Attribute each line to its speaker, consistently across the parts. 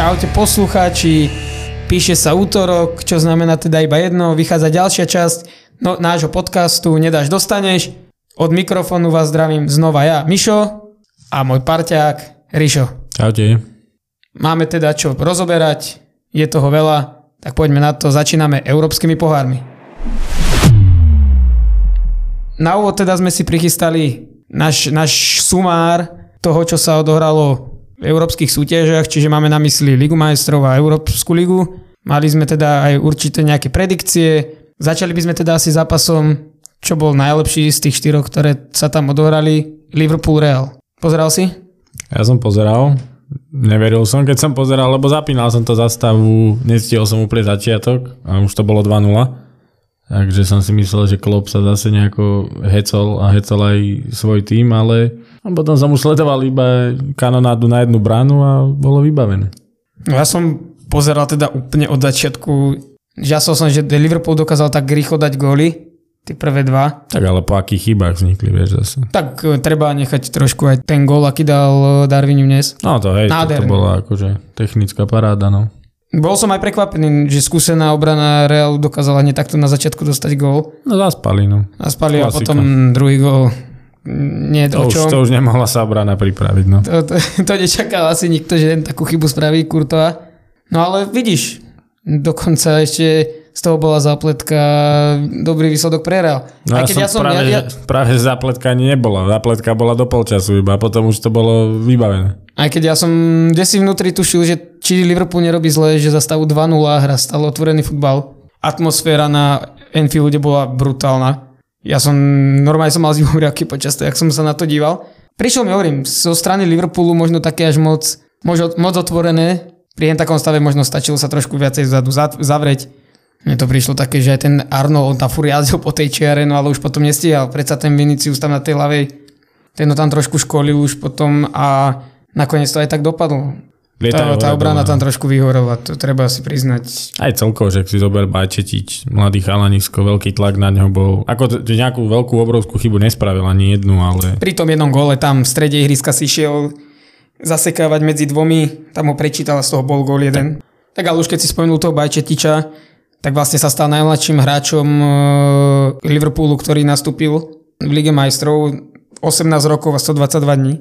Speaker 1: Čaute poslucháči, píše sa útorok, čo znamená teda iba jedno, vychádza ďalšia časť no, nášho podcastu Nedáš dostaneš. Od mikrofónu vás zdravím znova ja, Mišo a môj parťák Rišo.
Speaker 2: Čaute.
Speaker 1: Máme teda čo rozoberať, je toho veľa, tak poďme na to, začíname európskymi pohármi. Na úvod teda sme si prichystali náš, náš sumár toho, čo sa odohralo európskych súťažiach, čiže máme na mysli Ligu majstrov a Európsku ligu. Mali sme teda aj určité nejaké predikcie. Začali by sme teda asi zápasom, čo bol najlepší z tých štyroch, ktoré sa tam odohrali, Liverpool Real. Pozeral si?
Speaker 2: Ja som pozeral. Neveril som, keď som pozeral, lebo zapínal som to zastavu, nestihol som úplne začiatok a už to bolo 2-0. Takže som si myslel, že Klopp sa zase nejako hecol a hecol aj svoj tým, ale a potom som už sledoval iba kanonádu na jednu bránu a bolo vybavené.
Speaker 1: No ja som pozeral teda úplne od začiatku, žasol som, že Liverpool dokázal tak rýchlo dať góly, tie prvé dva.
Speaker 2: Tak ale po akých chybách vznikli, vieš zase.
Speaker 1: Tak e, treba nechať trošku aj ten gól, aký dal e, Darwin dnes.
Speaker 2: No to hej, to, to bola akože technická paráda, no.
Speaker 1: Bol som aj prekvapený, že skúsená obrana Real dokázala hneď takto na začiatku dostať gól.
Speaker 2: No zaspali, no.
Speaker 1: Zaspali Klasika. a potom druhý gól nie
Speaker 2: to, už, to už nemohla sa obrana pripraviť. No.
Speaker 1: To, to, to nečakal asi nikto, že takú chybu spraví Kurtova. No ale vidíš, dokonca ešte z toho bola zápletka, dobrý výsledok pre Real.
Speaker 2: No Aj keď ja som, práve, ja, ja... práve zápletka ani nebola. Zápletka bola do polčasu iba, a potom už to bolo vybavené.
Speaker 1: Aj keď ja som kde si vnútri tušil, že či Liverpool nerobí zle, že za stavu 2-0 hra stále otvorený futbal. Atmosféra na Enfielde bola brutálna. Ja som, normálne som mal zimomriavky počas toho, jak som sa na to díval. Prišiel mi, hovorím, zo strany Liverpoolu možno také až moc, moc, moc otvorené. Pri takom stave možno stačilo sa trošku viacej vzadu zavrieť mne to prišlo také, že aj ten Arno, on tam furt jazdil po tej čiare, no ale už potom nestíhal. Predsa ten Vinicius tam na tej ľavej, ten ho tam trošku školil už potom a nakoniec to aj tak dopadlo. Tá, tá obrana tam trošku vyhorela, to treba si priznať.
Speaker 2: Aj celkovo, že si zober Bajčetič, mladý chalanisko, veľký tlak na neho bol. Ako že nejakú veľkú obrovskú chybu nespravil ani jednu, ale...
Speaker 1: Pri tom jednom gole tam v strede ihriska si šiel zasekávať medzi dvomi, tam ho prečítal z toho bol gól jeden. Tak, tak ale už keď si spomenul toho Bajčetiča, tak vlastne sa stal najmladším hráčom e, Liverpoolu, ktorý nastúpil v Lige majstrov 18 rokov a 122 dní.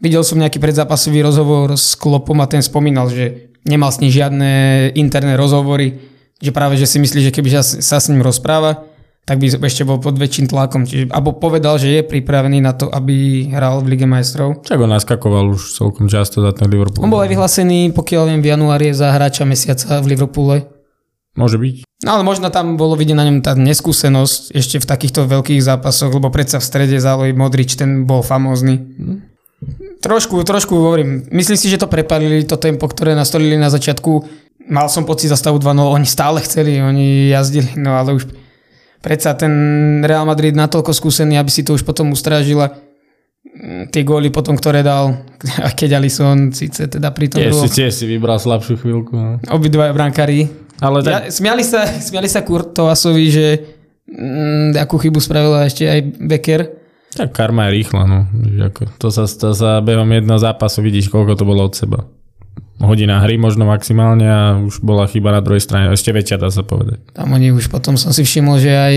Speaker 1: Videl som nejaký predzápasový rozhovor s Klopom a ten spomínal, že nemal s ním žiadne interné rozhovory, že práve že si myslí, že keby sa s ním rozpráva, tak by ešte bol pod väčším tlakom. Čiže, alebo povedal, že je pripravený na to, aby hral v Lige majstrov.
Speaker 2: Čak on naskakoval už celkom často za ten Liverpool.
Speaker 1: On bol aj vyhlásený, pokiaľ viem, v januári za hráča mesiaca v Liverpoole.
Speaker 2: Môže byť.
Speaker 1: No ale možno tam bolo vidieť na ňom tá neskúsenosť ešte v takýchto veľkých zápasoch, lebo predsa v strede zálohy Modrič, ten bol famózny. Trošku, trošku hovorím. Myslím si, že to prepalili to tempo, ktoré nastolili na začiatku. Mal som pocit za stavu 2 oni stále chceli, oni jazdili, no ale už predsa ten Real Madrid natoľko skúsený, aby si to už potom ustrážila hm, tie góly potom, ktoré dal, a keď Alison síce teda pri tom...
Speaker 2: Tiež si, si vybral slabšiu chvíľku. No.
Speaker 1: Obidvaja brankári ale tak... ja, smiali, sa, smiali sa Kurtovasovi, že mm, akú chybu spravila ešte aj Becker.
Speaker 2: Tak karma je rýchla, no. To sa, to sa behom jedného zápasu vidíš, koľko to bolo od seba. Hodina hry možno maximálne a už bola chyba na druhej strane, ešte väčšia dá sa povedať.
Speaker 1: Tam oni už potom som si všimol, že aj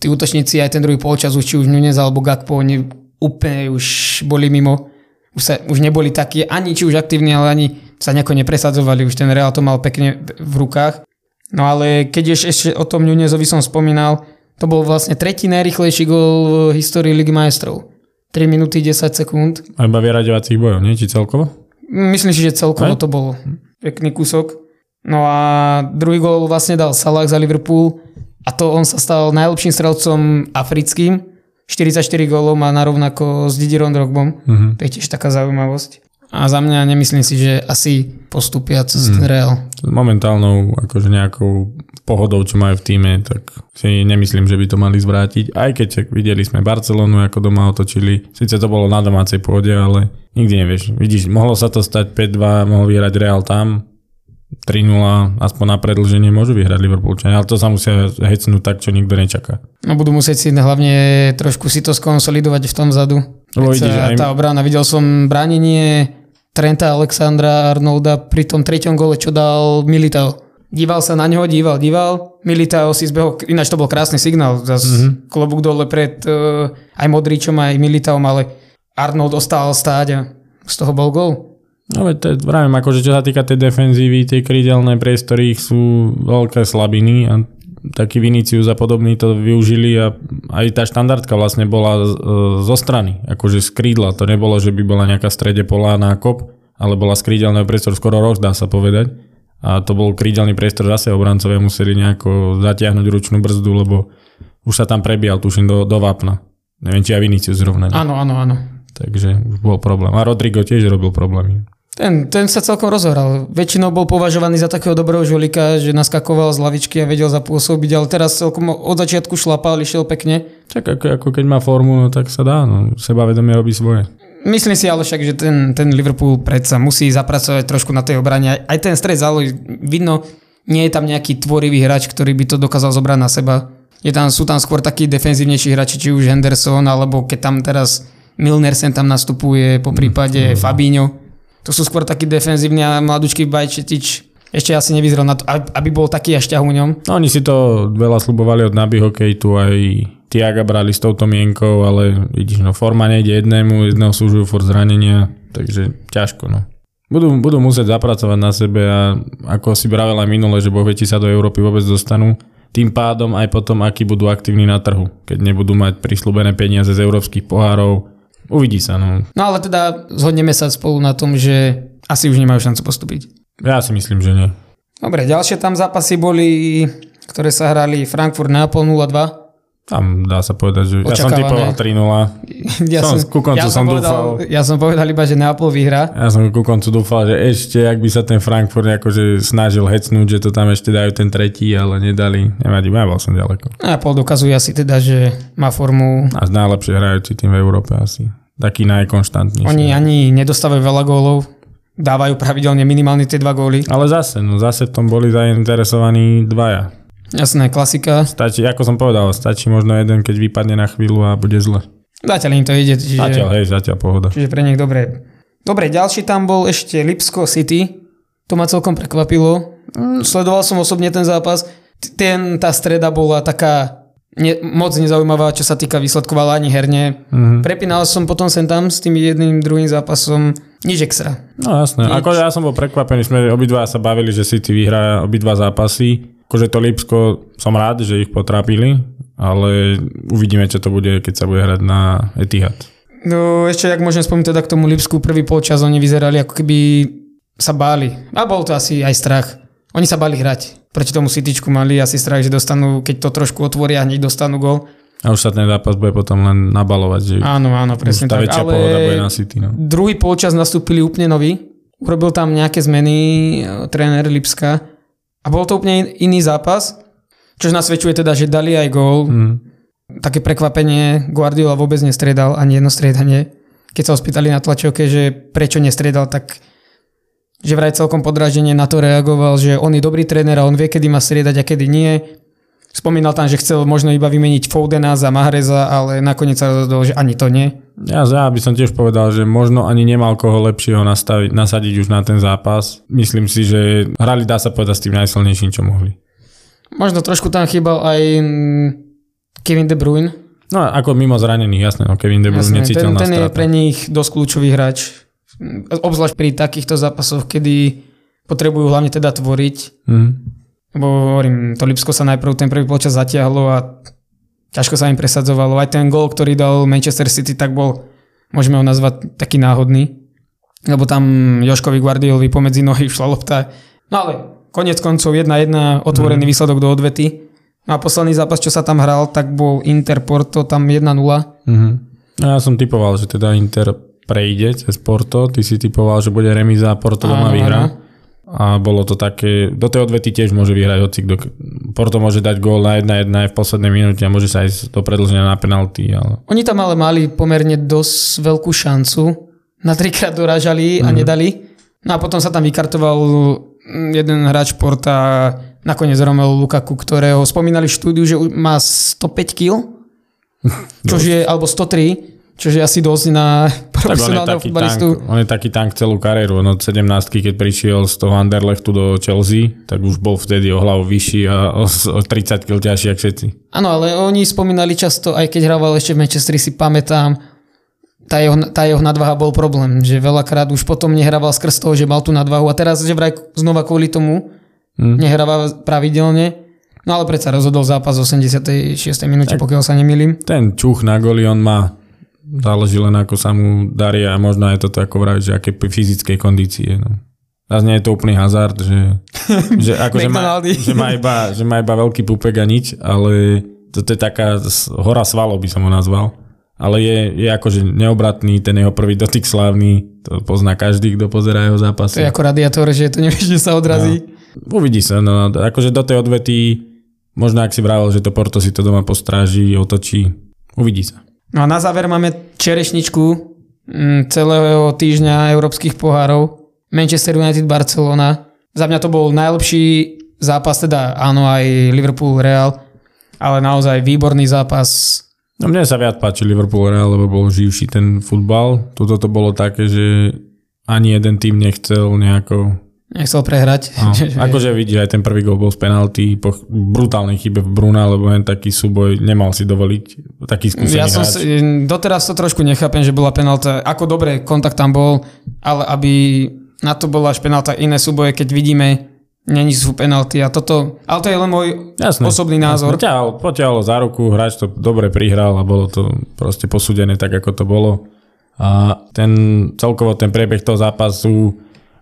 Speaker 1: tí útočníci, aj ten druhý polčas, už či už Nunez alebo Gakpo, oni úplne už boli mimo. Už, sa, už neboli takí ani či už aktívni, ale ani sa nejako nepresadzovali. Už ten Real to mal pekne v rukách. No ale keď ešte o tom Nunezovi som spomínal, to bol vlastne tretí najrychlejší gol v histórii Ligy majstrov. 3 minúty 10 sekúnd.
Speaker 2: A iba vyraďovacích bojov, nie? Či celkovo?
Speaker 1: Myslím si, že celkovo Aj? to bolo. Pekný kúsok. No a druhý gol vlastne dal Salah za Liverpool a to on sa stal najlepším strelcom africkým. 44 gólov má narovnako s Didierom Drogbom. Uh-huh. To je tiež taká zaujímavosť. A za mňa nemyslím si, že asi postupia cez ten mm. Real.
Speaker 2: Momentálnou akože nejakou pohodou, čo majú v týme, tak si nemyslím, že by to mali zvrátiť. Aj keď videli sme Barcelonu, ako doma otočili. Sice to bolo na domácej pôde, ale nikdy nevieš. Vidíš, mohlo sa to stať 5-2, mohol vyhrať Real tam, 3-0, aspoň na predlženie môžu vyhrať Liverpoolčania, ale to sa musia hecnúť tak, čo nikto nečaká.
Speaker 1: No budú musieť si hlavne trošku si to skonsolidovať v tom zadu. Lebo vidíš, aj... Tá obrana, videl som bránenie Trenta Alexandra Arnolda pri tom treťom gole, čo dal Militao. Díval sa na neho, díval, díval. Militao si zbehol, ináč to bol krásny signál, zase mm-hmm. klobúk dole pred uh, aj Modričom, aj Militaom, ale Arnold ostal stáť a z toho bol gol.
Speaker 2: No veď to je, vravím, akože čo sa týka tej defenzívy, tie krídelné priestory ich sú veľké slabiny a taký Vinicius a podobný to využili a aj tá štandardka vlastne bola e, zo strany, akože z krídla. To nebolo, že by bola nejaká strede pola nákop, ale bola z krídelného priestoru skoro roh, dá sa povedať. A to bol krídelný priestor, zase obrancovia museli nejako zatiahnuť ručnú brzdu, lebo už sa tam prebíjal, tuším, do, do vápna. Neviem, či aj Vinicius zrovna.
Speaker 1: Áno, áno, áno.
Speaker 2: Takže už bol problém. A Rodrigo tiež robil problémy.
Speaker 1: Ten, ten sa celkom rozohral. Väčšinou bol považovaný za takého dobrého žolika, že naskakoval z lavičky a vedel zapôsobiť, ale teraz celkom od začiatku šlapal, išiel pekne.
Speaker 2: Tak ako, ako keď má formu, no tak sa dá, no sebavedomie robí svoje.
Speaker 1: Myslím si ale však, že ten, ten Liverpool predsa musí zapracovať trošku na tej obrane. Aj ten stred zálohy, vidno, nie je tam nejaký tvorivý hráč, ktorý by to dokázal zobrať na seba. Je tam, sú tam skôr takí defenzívnejší hráči, či už Henderson, alebo keď tam teraz Milner sem tam nastupuje, po prípade mm, Fabinho to sú skôr takí defenzívni a mladúčky Bajčetič ešte asi nevyzeral na to, aby bol taký až ťah u ňom.
Speaker 2: No oni si to veľa slubovali od Nabyho Kejtu, aj Tiaga brali s touto mienkou, ale vidíš, no forma nejde jednému, jedného súžujú for zranenia, takže ťažko, no. Budú, budú musieť zapracovať na sebe a ako si bravel aj minule, že bohveti sa do Európy vôbec dostanú, tým pádom aj potom, akí budú aktívni na trhu, keď nebudú mať prislúbené peniaze z európskych pohárov, Uvidí sa, no.
Speaker 1: No ale teda zhodneme sa spolu na tom, že asi už nemajú šancu postúpiť.
Speaker 2: Ja si myslím, že nie.
Speaker 1: Dobre, ďalšie tam zápasy boli, ktoré sa hrali Frankfurt Neapol 0-2.
Speaker 2: Tam dá sa povedať, že ja som typoval 3-0.
Speaker 1: Ja som,
Speaker 2: ku koncu ja som, som povedal, dúfal.
Speaker 1: Ja som povedal iba, že Neapol vyhrá.
Speaker 2: Ja som ku koncu dúfal, že ešte, ak by sa ten Frankfurt akože snažil hecnúť, že to tam ešte dajú ten tretí, ale nedali. Nevadí, ja bol som ďaleko.
Speaker 1: Neapol dokazuje asi teda, že má formu.
Speaker 2: A najlepšie hrajúci tým v Európe asi. Taký najkonštantnejší.
Speaker 1: Oni ani nedostávajú veľa gólov, dávajú pravidelne minimálne tie dva góly.
Speaker 2: Ale zase, no zase v tom boli zainteresovaní dvaja.
Speaker 1: Jasné, klasika.
Speaker 2: Stačí, ako som povedal, stačí možno jeden, keď vypadne na chvíľu a bude zle.
Speaker 1: Zatiaľ im to ide. Čiže,
Speaker 2: zatiaľ, hej, zatiaľ pohoda.
Speaker 1: Čiže pre nich dobre. Dobre, ďalší tam bol ešte Lipsko City. To ma celkom prekvapilo. Mm, sledoval som osobne ten zápas. Ten, tá streda bola taká ne, moc nezaujímavá, čo sa týka výsledkov, ale ani herne. Mm-hmm. Prepínal som potom sem tam s tým jedným, druhým zápasom. Nič extra.
Speaker 2: No jasné. Nič. Ako ja som bol prekvapený, sme obidva sa bavili, že City vyhrá obidva zápasy akože to Lipsko som rád, že ich potrápili, ale uvidíme, čo to bude, keď sa bude hrať na Etihad.
Speaker 1: No ešte, ak môžem spomínať teda k tomu Lipsku, prvý polčas oni vyzerali ako keby sa báli. A bol to asi aj strach. Oni sa báli hrať. Proti tomu Cityčku mali asi strach, že dostanú, keď to trošku otvoria, hneď dostanú gol.
Speaker 2: A už sa ten zápas bude potom len nabalovať. Že
Speaker 1: áno, áno, presne
Speaker 2: tak. Ale pohoda bude na City. No.
Speaker 1: Druhý polčas nastúpili úplne noví. Urobil tam nejaké zmeny e, tréner Lipska a bol to úplne iný zápas, čo nasvedčuje teda, že dali aj gól. Mm. Také prekvapenie, Guardiola vôbec nestriedal ani jedno striedanie. Keď sa ho spýtali na tlačovke, že prečo nestriedal, tak že vraj celkom podráždenie na to reagoval, že on je dobrý tréner a on vie, kedy má striedať a kedy nie. Spomínal tam, že chcel možno iba vymeniť Foudena za Mahreza, ale nakoniec sa rozhodol, že ani to nie.
Speaker 2: Ja, ja by som tiež povedal, že možno ani nemal koho lepšieho nastaviť, nasadiť už na ten zápas. Myslím si, že hrali, dá sa povedať, s tým najsilnejším, čo mohli.
Speaker 1: Možno trošku tam chýbal aj mm, Kevin De Bruyne.
Speaker 2: No ako mimo zranených, jasné, no Kevin De Bruyne necítil
Speaker 1: ten, ten je pre nich dosť kľúčový hráč. Obzvlášť pri takýchto zápasoch, kedy potrebujú hlavne teda tvoriť. Mm. Lebo hovorím, to Lipsko sa najprv ten prvý počas zatiahlo a ťažko sa im presadzovalo. Aj ten gol, ktorý dal Manchester City, tak bol, môžeme ho nazvať taký náhodný. Lebo tam Joškovi Guardiolovi pomedzi nohy šla lopta. No ale konec koncov 1-1, otvorený mm. výsledok do odvety. No a posledný zápas, čo sa tam hral, tak bol Inter Porto, tam 1-0. Mm-hmm.
Speaker 2: No ja som typoval, že teda Inter prejde cez Porto, ty si typoval, že bude remíza a Porto doma vyhrá a bolo to také, do tej odvety tiež môže vyhrať hoci kto. Porto môže dať gól na 1-1 aj v poslednej minúte a môže sa ísť do predlženia na penalty. Ale...
Speaker 1: Oni tam ale mali pomerne dosť veľkú šancu. Na trikrát dorážali a mm. nedali. No a potom sa tam vykartoval jeden hráč Porta, nakoniec Romelu Lukaku, ktorého spomínali v štúdiu, že má 105 kg, čo je, alebo 103, Čože asi dosť na
Speaker 2: Tak on je,
Speaker 1: profesionálneho futbalistu.
Speaker 2: on je taký tank celú kariéru. On od 17 keď prišiel z toho Anderlechtu do Chelsea, tak už bol vtedy o hlavu vyšší a o, o 30 kg ťažší ako všetci.
Speaker 1: Áno, ale oni spomínali často, aj keď hrával ešte v Manchesteri, si pamätám, tá jeho, tá jeho nadvaha bol problém, že veľakrát už potom nehrával skrz toho, že mal tú nadvahu a teraz, že vraj znova kvôli tomu
Speaker 2: Hm.
Speaker 1: nehráva pravidelne, no ale predsa rozhodol zápas v 86. minúte, pokiaľ sa nemýlim.
Speaker 2: Ten čuch na goli on má. Záleží len ako sa mu darí a možno je toto ako vraviť, že aké fyzickej kondície. No. Zase nie je to úplný hazard, že, že, ako, že, má, že, má iba, že má iba veľký pupek a nič, ale toto je taká hora svalov by som ho nazval. Ale je, je akože neobratný, ten jeho prvý dotyk slávny, to pozná každý, kto pozerá jeho
Speaker 1: To
Speaker 2: zápasy.
Speaker 1: je ako radiátor, že to nevieš, že sa odrazí.
Speaker 2: Uvidí sa, no akože do tej odvety, možno ak si vravel, že to Porto si to doma postráži, otočí, uvidí sa.
Speaker 1: No a na záver máme čerešničku mm, celého týždňa európskych pohárov. Manchester United Barcelona. Za mňa to bol najlepší zápas, teda áno aj Liverpool Real, ale naozaj výborný zápas.
Speaker 2: No mne sa viac páči Liverpool Real, lebo bol živší ten futbal. Toto to bolo také, že ani jeden tým nechcel nejako...
Speaker 1: Nechcel prehrať.
Speaker 2: No,
Speaker 1: Že-
Speaker 2: akože vidíš, aj ten prvý gol bol z penalty po brutálnej chybe v Bruna, lebo len taký súboj nemal si dovoliť taký skúsený
Speaker 1: ja som
Speaker 2: hráč.
Speaker 1: si, doteraz to trošku nechápem, že bola penálta. Ako dobre, kontakt tam bol, ale aby na to bola až penálta iné súboje, keď vidíme, není sú penalty a toto, ale to je len môj
Speaker 2: Jasné,
Speaker 1: osobný názor.
Speaker 2: Poťahol, poťahol za ruku, hráč to dobre prihral a bolo to proste posúdené tak, ako to bolo. A ten, celkovo ten priebeh toho zápasu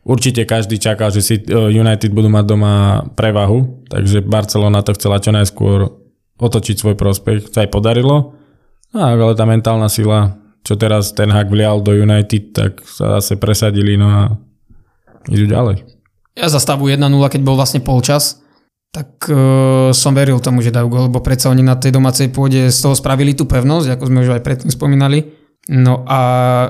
Speaker 2: určite každý čakal, že si e, United budú mať doma prevahu, takže Barcelona to chcela čo najskôr otočiť svoj prospech, čo aj podarilo. No, ale tá mentálna sila, čo teraz ten hak vlial do United, tak sa zase presadili no a idú ďalej.
Speaker 1: Ja za stavu 1-0, keď bol vlastne polčas, tak uh, som veril tomu, že dajú gol, lebo predsa oni na tej domácej pôde z toho spravili tú pevnosť, ako sme už aj predtým spomínali. No a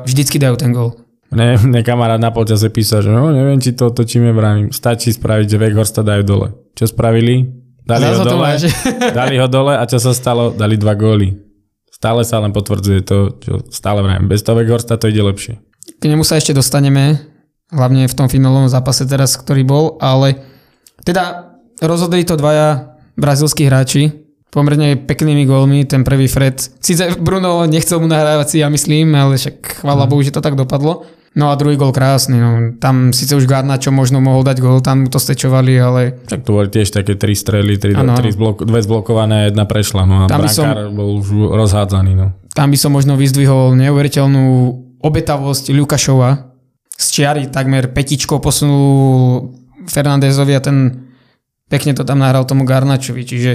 Speaker 1: vždycky dajú ten gol.
Speaker 2: Mne, mne kamarát na počase písal, že no, neviem, či to otočíme, vravím. Stačí spraviť, že Weghorsta dajú dole. Čo spravili? Dali ho dole,
Speaker 1: máš.
Speaker 2: dali ho dole a čo sa stalo? Dali dva góly. Stále sa len potvrdzuje to, čo stále vravím. Bez toho Weghorsta to ide lepšie.
Speaker 1: K nemu sa ešte dostaneme, hlavne v tom finálovom zápase teraz, ktorý bol, ale teda rozhodli to dvaja brazilskí hráči, pomerne peknými gólmi, ten prvý Fred. Sice Bruno nechcel mu nahrávať si, ja myslím, ale však chvála Bohu, že to tak dopadlo. No a druhý gol krásny, no. tam síce už Garnačo možno mohol dať gól, tam mu to stečovali, ale
Speaker 2: Tak to boli tiež také tri strely, tri,
Speaker 1: Áno,
Speaker 2: tri zblok, dve zblokované jedna prešla. No a
Speaker 1: Tam som-
Speaker 2: bol už rozhádzaný. No.
Speaker 1: tam by som možno vyzdvihol neuveriteľnú obetavosť Lukašova. Z čiary takmer petičkou posunul Fernandezovi a ten pekne to tam nahral tomu Garnačovi. Čiže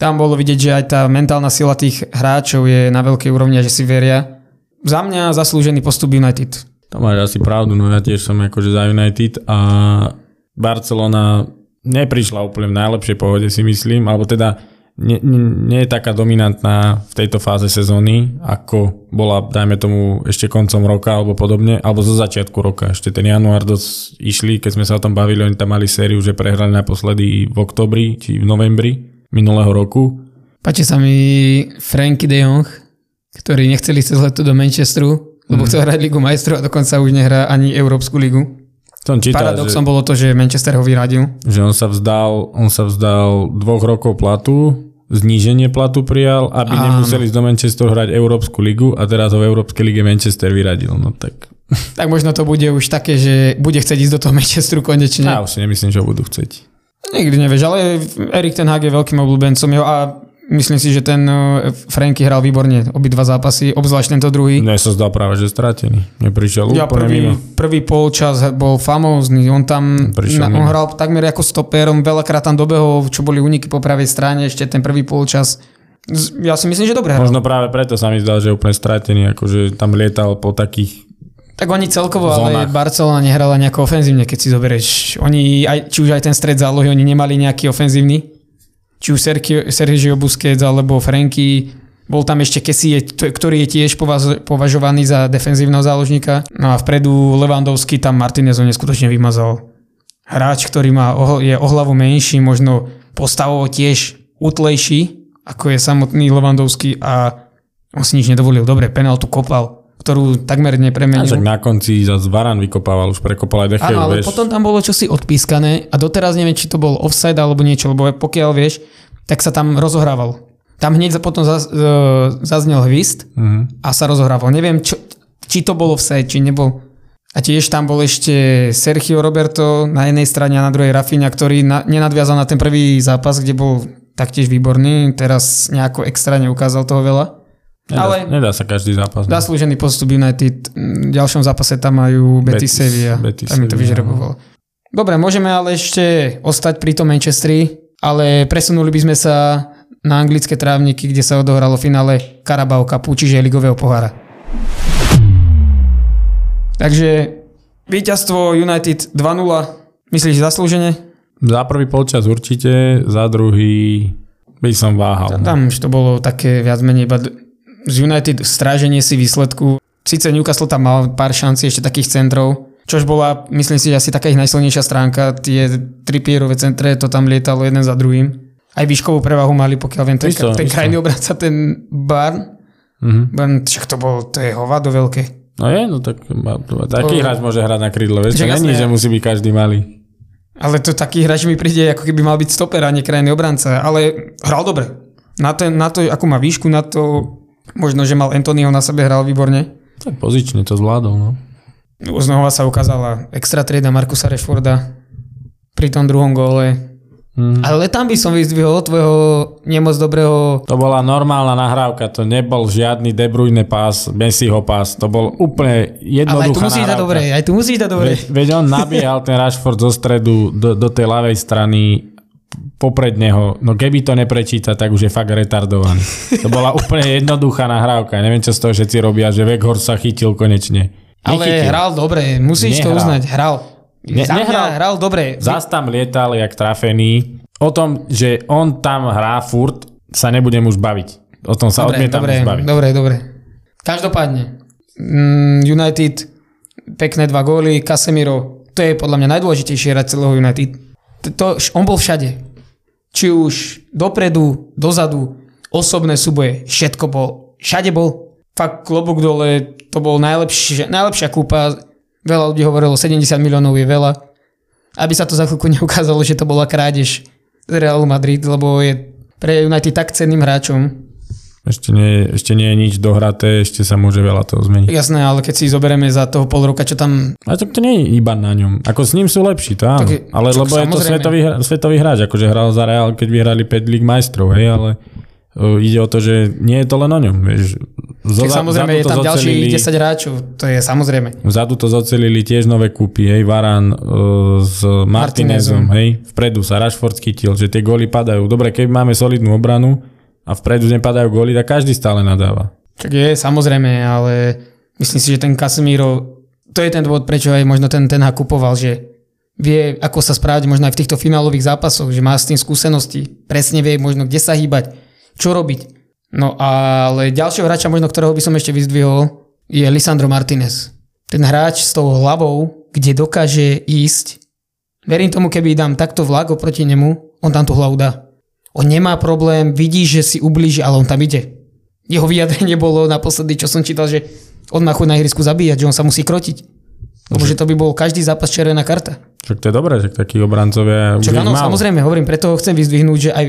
Speaker 1: tam bolo vidieť, že aj tá mentálna sila tých hráčov je na veľkej úrovni a že si veria. Za mňa zaslúžený postup United.
Speaker 2: To máš asi pravdu, no ja tiež som akože za United a Barcelona neprišla úplne v najlepšej pohode si myslím, alebo teda nie, nie, nie je taká dominantná v tejto fáze sezóny, ako bola, dajme tomu, ešte koncom roka alebo podobne, alebo zo začiatku roka. Ešte ten január dosť išli, keď sme sa o tom bavili, oni tam mali sériu, že prehrali naposledy v oktobri či v novembri minulého roku.
Speaker 1: Páči sa mi Franky de Jong, ktorí nechceli cez leto do Manchesteru, lebo chcel hrať Ligu majstrov a dokonca už nehrá ani Európsku ligu.
Speaker 2: Som čítal,
Speaker 1: Paradoxom
Speaker 2: že,
Speaker 1: bolo to, že Manchester ho vyradil.
Speaker 2: že on sa vzdal, on sa vzdal dvoch rokov platu, zníženie platu prijal, aby
Speaker 1: Áno.
Speaker 2: nemuseli z do Manchesteru hrať Európsku ligu a teraz ho v Európskej lige Manchester vyradil. No tak
Speaker 1: Tak možno to bude už také, že bude chcieť ísť do toho Manchesteru konečne.
Speaker 2: ja už si nemyslím, že ho budú chcieť.
Speaker 1: Nikdy nevieš, ale Erik ten Hag je veľkým obľúbencom jeho a myslím si, že ten eh, Franky hral výborne obidva zápasy, obzvlášť tento druhý.
Speaker 2: Mne sa zdal práve, že stratený. Neprišiel
Speaker 1: Ja
Speaker 2: úplne
Speaker 1: prvý,
Speaker 2: mimo.
Speaker 1: prvý polčas bol famózny, on tam
Speaker 2: Prišiel
Speaker 1: na, on hral takmer ako stoper, on veľakrát tam dobehol, čo boli úniky po pravej strane, ešte ten prvý polčas. Ja si myslím, že dobre hral.
Speaker 2: Možno práve preto sa mi zdal, že je úplne stratený, akože tam lietal po takých...
Speaker 1: Tak oni celkovo, ale
Speaker 2: zónach.
Speaker 1: Barcelona nehrala nejako ofenzívne, keď si zoberieš. Oni, aj, či už aj ten stred zálohy, oni nemali nejaký ofenzívny. Či už Sergio, Sergio Busquets alebo Franky. Bol tam ešte Kessie, ktorý je tiež považovaný za defenzívneho záložníka. No a vpredu Levandovský tam Martinez ho neskutočne vymazal. Hráč, ktorý má, je o hlavu menší, možno postavovo tiež útlejší, ako je samotný Levandovský a On si nič nedovolil. Dobre, penáltu kopal, ktorú takmer
Speaker 2: A
Speaker 1: nepremenil.
Speaker 2: však na konci zase Varan vykopával, už prekopal aj Dechev,
Speaker 1: Áno, ale
Speaker 2: vieš.
Speaker 1: potom tam bolo čosi odpískané a doteraz neviem, či to bol offside alebo niečo, lebo pokiaľ vieš, tak sa tam rozohrával. Tam hneď za- potom zaz, e, zaznel hvist
Speaker 2: Mhm.
Speaker 1: a sa rozohrával. Neviem, čo, či to bolo offside, či nebol. A tiež tam bol ešte Sergio Roberto na jednej strane a na druhej Rafinha, ktorý na, nenadviazal na ten prvý zápas, kde bol taktiež výborný. Teraz nejako extra neukázal toho veľa.
Speaker 2: Nedá,
Speaker 1: ale
Speaker 2: nedá sa každý zápas. no.
Speaker 1: zaslúžený postup United. V ďalšom zápase tam majú Betis,
Speaker 2: Betis-
Speaker 1: Sevilla.
Speaker 2: Betis
Speaker 1: Tam mi to
Speaker 2: Sevilla,
Speaker 1: vyžrebovalo. Dobre, môžeme ale ešte ostať pri tom Manchestri, ale presunuli by sme sa na anglické trávniky, kde sa odohralo finále Carabao Cupu, čiže ligového pohára. Takže víťazstvo United 2-0, myslíš zaslúžene?
Speaker 2: Za prvý polčas určite, za druhý by som váhal. no.
Speaker 1: Tam už to bolo také viac menej iba z United stráženie si výsledku. Sice Newcastle tam mal pár šancí ešte takých centrov, čož bola, myslím si, asi taká ich najsilnejšia stránka. Tie tri pierové centre, to tam lietalo jeden za druhým. Aj výškovú prevahu mali, pokiaľ viem, ten,
Speaker 2: Isto,
Speaker 1: ten
Speaker 2: isto.
Speaker 1: krajný obranca, ten Barn.
Speaker 2: Mhm.
Speaker 1: Barn, však to bol, to je hovado veľké.
Speaker 2: No je, no tak taký hráč môže hrať na krídle, vieš, to není, že musí byť každý malý.
Speaker 1: Ale to taký hráč mi príde, ako keby mal byť stoper a nie krajný obranca. Ale hral dobre. Na, ten, na to, akú má výšku, na to možno, že mal Antonio na sebe, hral výborne.
Speaker 2: Tak pozične to zvládol, no.
Speaker 1: Znova sa ukázala extra trieda Markusa Rashforda pri tom druhom góle.
Speaker 2: Mhm.
Speaker 1: Ale tam by som vyzdvihol tvojho nemoc dobrého...
Speaker 2: To bola normálna nahrávka, to nebol žiadny De Bruyne pás, Messiho pás, to bol úplne
Speaker 1: Ale aj tu
Speaker 2: jednoduchá
Speaker 1: musíš dať dobre, aj tu musíš dať dobre.
Speaker 2: Veď, veď on nabiehal ten Rashford zo stredu do, do tej ľavej strany popred neho. No keby to neprečíta, tak už je fakt retardovaný. To bola úplne jednoduchá nahrávka. Neviem, čo z toho všetci robia, že Weghorst sa chytil konečne.
Speaker 1: Ale
Speaker 2: Nechytil.
Speaker 1: hral dobre, musíš to
Speaker 2: Nehral.
Speaker 1: uznať, hral.
Speaker 2: Ne-
Speaker 1: Za
Speaker 2: nehral.
Speaker 1: hral dobre.
Speaker 2: Zas tam lietal, jak trafený. O tom, že on tam hrá furt, sa nebudem už baviť. O tom sa
Speaker 1: Dobre,
Speaker 2: odmietam
Speaker 1: dobre,
Speaker 2: už baviť.
Speaker 1: dobre, dobre. Každopádne, mm, United, pekné dva góly, Casemiro, to je podľa mňa najdôležitejšie hráč celého United. To, on bol všade. Či už dopredu, dozadu, osobné súboje, všetko bol. Všade bol. Fakt klobúk dole, to bol najlepšie, najlepšia kúpa. Veľa ľudí hovorilo, 70 miliónov je veľa. Aby sa to za chvíľku neukázalo, že to bola krádež z Realu Madrid, lebo je pre United tak cenným hráčom.
Speaker 2: Ešte nie, ešte nie je nič dohraté, ešte sa môže veľa toho zmeniť.
Speaker 1: Jasné, ale keď si zoberieme za toho pol roka, čo tam...
Speaker 2: A to, to nie je iba na ňom. Ako s ním sú lepší, to áno.
Speaker 1: Je-
Speaker 2: ale lebo je to
Speaker 1: samozrejme.
Speaker 2: svetový, svetový hráč, akože hral za Real, keď vyhrali 5 líg majstrov, hej, ale uh, ide o to, že nie je to len o ňom. Vieš. Zo,
Speaker 1: Tak samozrejme je tam ďalších
Speaker 2: zocelili-
Speaker 1: 10 hráčov, to je samozrejme.
Speaker 2: Vzadu to zocelili tiež nové kúpy, hej, Varan uh, s Martinezom,
Speaker 1: Martinezom.
Speaker 2: hej, vpredu sa Rashford chytil, že tie góly padajú. Dobre, keď máme solidnú obranu a vpredu nepadajú góly, tak každý stále nadáva.
Speaker 1: Čak je, samozrejme, ale myslím si, že ten Casemiro, to je ten dôvod, prečo aj možno ten Ten Hag kupoval, že vie, ako sa správať možno aj v týchto finálových zápasoch, že má s tým skúsenosti, presne vie možno, kde sa hýbať, čo robiť. No ale ďalšieho hráča, možno ktorého by som ešte vyzdvihol, je Lisandro Martinez. Ten hráč s tou hlavou, kde dokáže ísť. Verím tomu, keby dám takto vlak oproti nemu, on tam tú hlavu dá. On nemá problém, vidí, že si ublíži, ale on tam ide. Jeho vyjadrenie bolo naposledy, čo som čítal, že on má chuť na ihrisku zabíjať, že on sa musí krotiť. Lebo že to by bol každý zápas červená karta.
Speaker 2: Však to je dobré, že takí obrancovia
Speaker 1: Čo áno,
Speaker 2: málo.
Speaker 1: samozrejme, hovorím, preto ho chcem vyzdvihnúť, že aj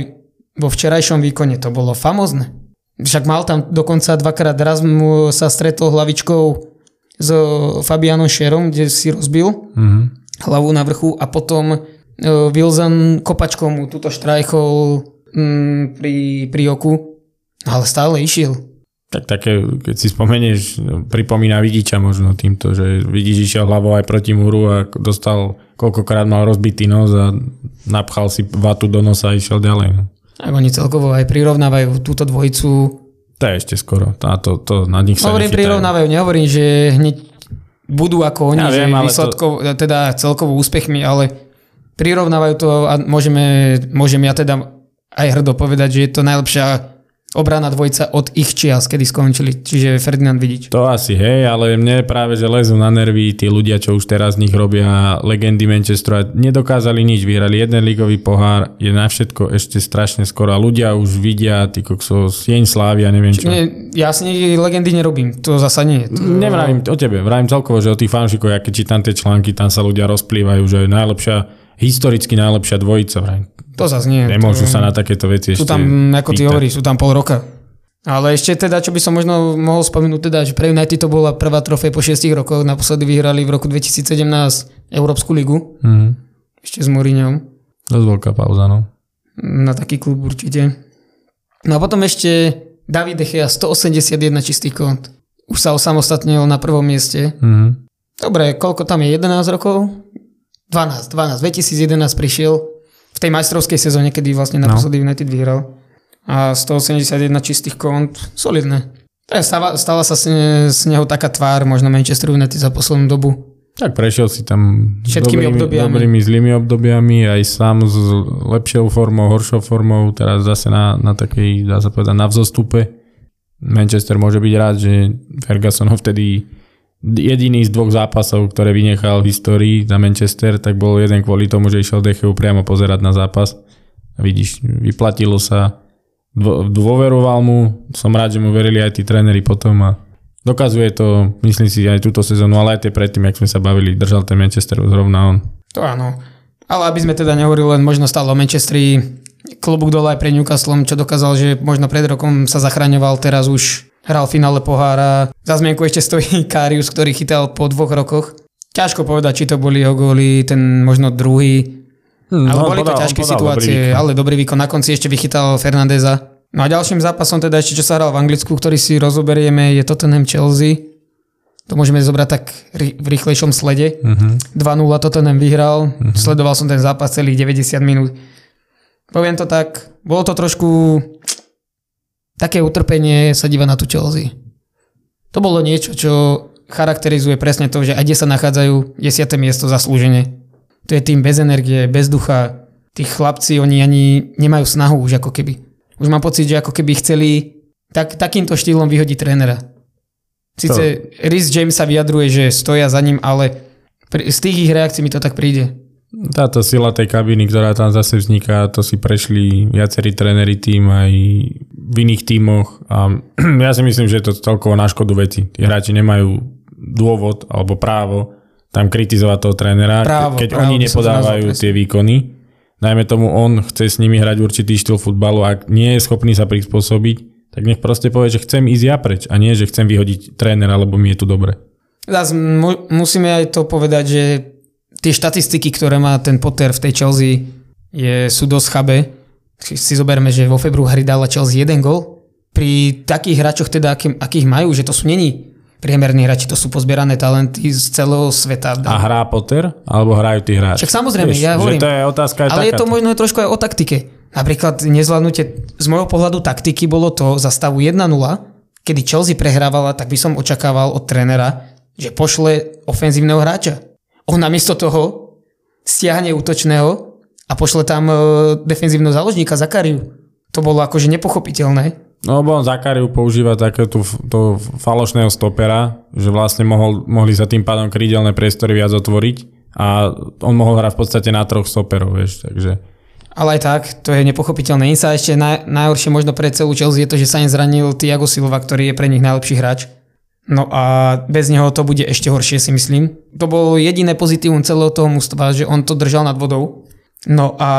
Speaker 1: vo včerajšom výkone to bolo famózne. Však mal tam dokonca dvakrát raz mu sa stretol hlavičkou s Fabianom Šerom, kde si rozbil
Speaker 2: Mhm.
Speaker 1: hlavu na vrchu a potom e, Wilson kopačkou mu túto štrajchol mm, pri, pri oku, ale stále išiel.
Speaker 2: Tak také, keď si spomenieš, no, pripomína Vidiča možno týmto, že Vidič išiel hlavou aj proti múru a dostal, koľkokrát mal rozbitý nos a napchal si vatu do nosa a išiel ďalej. No.
Speaker 1: A oni celkovo aj prirovnávajú túto dvojicu.
Speaker 2: To je ešte skoro. A to, to na nich sa
Speaker 1: Hovorím
Speaker 2: nechytajú.
Speaker 1: prirovnávajú, nehovorím, že hneď budú ako oni,
Speaker 2: Ja
Speaker 1: že
Speaker 2: viem,
Speaker 1: výsledkov, teda celkovo úspechmi, ale prirovnávajú to a môžeme, môžem ja teda aj hrdo povedať, že je to najlepšia obrana dvojca od ich čias, kedy skončili, čiže Ferdinand Vidič.
Speaker 2: To asi hej, ale mne práve, že lezú na nervy tí ľudia, čo už teraz z nich robia legendy Manchesteru nedokázali nič, vyhrali jeden ligový pohár, je na všetko ešte strašne skoro a ľudia už vidia, ty kokso, sieň slávy a neviem čo.
Speaker 1: Nie, ja si legendy nerobím, to zasa nie. To...
Speaker 2: Nevravím o tebe, vravím celkovo, že o tých fanšikov, ja keď čítam tie články, tam sa ľudia rozplývajú, že je najlepšia, historicky najlepšia dvojica.
Speaker 1: To zase nie.
Speaker 2: Nemôžu to... sa na takéto veci
Speaker 1: sú
Speaker 2: ešte
Speaker 1: tam, ako ty hovoríš, sú tam pol roka. Ale ešte teda, čo by som možno mohol spomenúť, teda, že pre United to bola prvá trofej po 6 rokoch, naposledy vyhrali v roku 2017 Európsku ligu. Mm. Ešte s Mourinhom.
Speaker 2: Dosť veľká pauza, no.
Speaker 1: Na taký klub určite. No a potom ešte David Echea 181 čistý kont. Už sa osamostatnil na prvom mieste. Mm. Dobre, koľko tam je? 11 rokov? 12, 12. 2011 prišiel v tej majstrovskej sezóne, kedy vlastne naposledy no. United vyhral. A 181 čistých kont, solidné. Stala, stala sa z neho taká tvár možno Manchester United za poslednú dobu.
Speaker 2: Tak prešiel si tam
Speaker 1: Všetkými dobrými, obdobiami.
Speaker 2: dobrými, zlými obdobiami, aj sám s lepšou formou, horšou formou, teraz zase na, na takej, dá sa povedať, na vzostupe. Manchester môže byť rád, že Ferguson ho vtedy jediný z dvoch zápasov, ktoré vynechal v histórii za Manchester, tak bol jeden kvôli tomu, že išiel Decheu priamo pozerať na zápas. Vidíš, vyplatilo sa, dôveroval mu, som rád, že mu verili aj tí tréneri potom a dokazuje to, myslím si, aj túto sezónu, ale aj tie predtým, jak sme sa bavili, držal ten Manchester zrovna on.
Speaker 1: To áno. Ale aby sme teda nehovorili len možno stále o Manchesteri, klobúk dole aj pre Newcastle, čo dokázal, že možno pred rokom sa zachraňoval, teraz už hral finále pohára. Za zmienku ešte stojí Karius, ktorý chytal po dvoch rokoch. Ťažko povedať, či to boli jeho góly, ten možno druhý. Hmm, ale no, boli podal, to ťažké situácie, dobrý ale dobrý výkon. Na konci ešte vychytal Fernandeza. No a ďalším zápasom teda ešte, čo sa hral v Anglicku, ktorý si rozoberieme, je Tottenham Chelsea. To môžeme zobrať tak v rýchlejšom slede. Uh-huh. Mhm. 2-0 Tottenham vyhral. Uh-huh. Sledoval som ten zápas celých 90 minút. Poviem to tak, bolo to trošku také utrpenie sa díva na tú Chelsea. To bolo niečo, čo charakterizuje presne to, že aj kde sa nachádzajú 10. miesto zaslúžene. To je tým bez energie, bez ducha. Tí chlapci, oni ani nemajú snahu už ako keby. Už mám pocit, že ako keby chceli tak, takýmto štýlom vyhodiť trénera. Sice Rhys James sa vyjadruje, že stoja za ním, ale z tých ich reakcií mi to tak príde.
Speaker 2: Táto sila tej kabiny, ktorá tam zase vzniká, to si prešli viacerí tréneri tým aj v iných tímoch a ja si myslím, že je to celkovo na škodu veci. Tí hráči nemajú dôvod alebo právo tam kritizovať toho trénera, právo, keď právo, oni nepodávajú tie výkony. Najmä tomu on chce s nimi hrať určitý štýl futbalu a ak nie je schopný sa prispôsobiť, tak nech proste povie, že chcem ísť ja preč a nie, že chcem vyhodiť trénera, lebo mi je tu dobre.
Speaker 1: Zas mu, musíme aj to povedať, že tie štatistiky, ktoré má ten Potter v tej Chelsea, je, sú dosť chabé. Si zoberme, že vo februári dala Chelsea jeden gol. Pri takých hráčoch teda, aký, akých majú, že to sú není priemerní hráči, to sú pozbierané talenty z celého sveta.
Speaker 2: A hrá Potter? Alebo hrajú tí hráči?
Speaker 1: Však samozrejme, Vieš, ja hovorím.
Speaker 2: to je otázka aj
Speaker 1: Ale taká. je to možno trošku aj o taktike. Napríklad nezvládnutie, z môjho pohľadu taktiky bolo to za stavu 1-0, kedy Chelsea prehrávala, tak by som očakával od trénera, že pošle ofenzívneho hráča. On namiesto toho stiahne útočného a pošle tam e, defenzívneho záložníka Zakariu. To bolo akože nepochopiteľné.
Speaker 2: No lebo on Zakariu používa takéto to falošného stopera, že vlastne mohol, mohli sa tým pádom krídelné priestory viac otvoriť a on mohol hrať v podstate na troch stoperov, vieš, takže...
Speaker 1: Ale aj tak, to je nepochopiteľné. Im sa ešte naj, najhoršie možno pre celú Chelsea je to, že sa im zranil Tiago Silva, ktorý je pre nich najlepší hráč. No a bez neho to bude ešte horšie, si myslím. To bolo jediné pozitívum celého toho mústva, že on to držal nad vodou. No a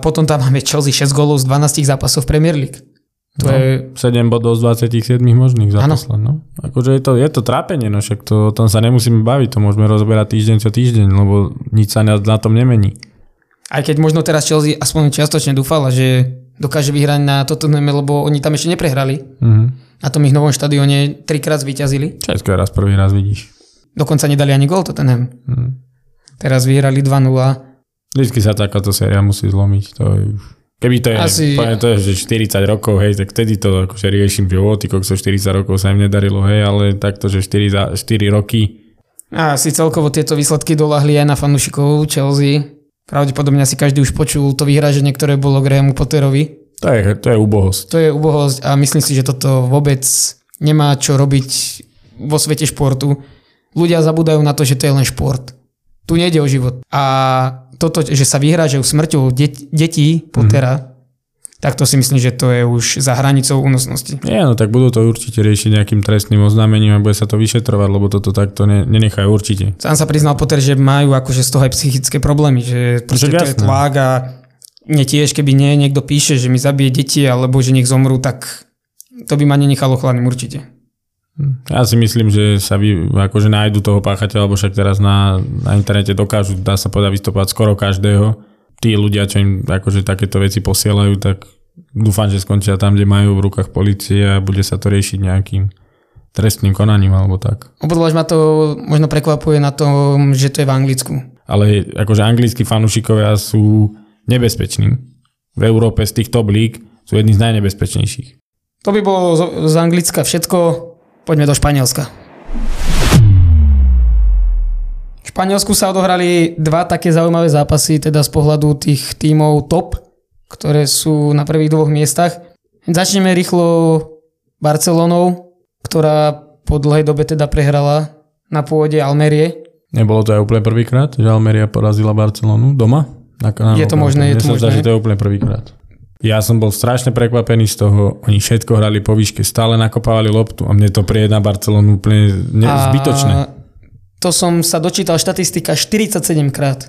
Speaker 1: potom tam máme Chelsea 6 gólov z 12 zápasov v Premier League.
Speaker 2: To no, je... 7 bodov z 27 možných za No. Akože je to, je to trápenie, no však to, o tom sa nemusíme baviť, to môžeme rozoberať týždeň čo týždeň, lebo nič sa na, na tom nemení.
Speaker 1: Aj keď možno teraz Chelsea aspoň čiastočne dúfala, že dokáže vyhrať na Tottenham, lebo oni tam ešte neprehrali. Mm-hmm na tom ich novom štadióne trikrát zvíťazili.
Speaker 2: Česko raz prvý raz vidíš.
Speaker 1: Dokonca nedali ani gol Tottenham. Hmm. Teraz vyhrali 2-0.
Speaker 2: Vždycky sa takáto séria musí zlomiť. To je Keby to je, Asi... poviem to je, že 40 rokov, hej, tak vtedy to akože riešim, že o, ty kokso 40 rokov sa im nedarilo, hej, ale takto, že 4, za, 4 roky.
Speaker 1: A asi celkovo tieto výsledky dolahli aj na fanúšikov Chelsea. Pravdepodobne asi každý už počul to vyhraženie, ktoré bolo Grahamu Potterovi
Speaker 2: To je, to je úbohosť.
Speaker 1: To je úbohosť a myslím si, že toto vôbec nemá čo robiť vo svete športu. Ľudia zabúdajú na to, že to je len šport. Tu nejde o život. A toto, že sa vyhrážajú smrťou det- detí Pottera, mm tak to si myslím, že to je už za hranicou únosnosti.
Speaker 2: Nie, no tak budú to určite riešiť nejakým trestným oznámením a bude sa to vyšetrovať, lebo toto takto ne, nenechajú určite.
Speaker 1: Sám sa priznal Potter, že majú akože z toho aj psychické problémy, že to je tlak a mne tiež, keby nie, niekto píše, že mi zabije deti alebo že nech zomrú, tak to by ma nenechalo chladným určite.
Speaker 2: Ja si myslím, že sa vy, akože nájdu toho páchateľa, lebo však teraz na, na internete dokážu, dá sa povedať, vystopovať skoro každého tí ľudia, čo im akože takéto veci posielajú, tak dúfam, že skončia tam, kde majú v rukách policie a bude sa to riešiť nejakým trestným konaním alebo tak.
Speaker 1: Obzvlášť ma to možno prekvapuje na tom, že to je v Anglicku.
Speaker 2: Ale akože anglickí fanúšikovia sú nebezpeční. V Európe z tých top sú jedni z najnebezpečnejších.
Speaker 1: To by bolo z Anglicka všetko. Poďme do Španielska. Španielsku sa odohrali dva také zaujímavé zápasy, teda z pohľadu tých tímov top, ktoré sú na prvých dvoch miestach. Začneme rýchlo Barcelonou, ktorá po dlhej dobe teda prehrala na pôde Almerie.
Speaker 2: Nebolo to aj úplne prvýkrát, že Almeria porazila Barcelonu doma?
Speaker 1: Na, na, je to možné, je to možné.
Speaker 2: že to je úplne prvýkrát. Ja som bol strašne prekvapený z toho, oni všetko hrali po výške, stále nakopávali loptu a mne to prieje na Barcelonu úplne ne, a zbytočné
Speaker 1: to som sa dočítal štatistika 47 krát.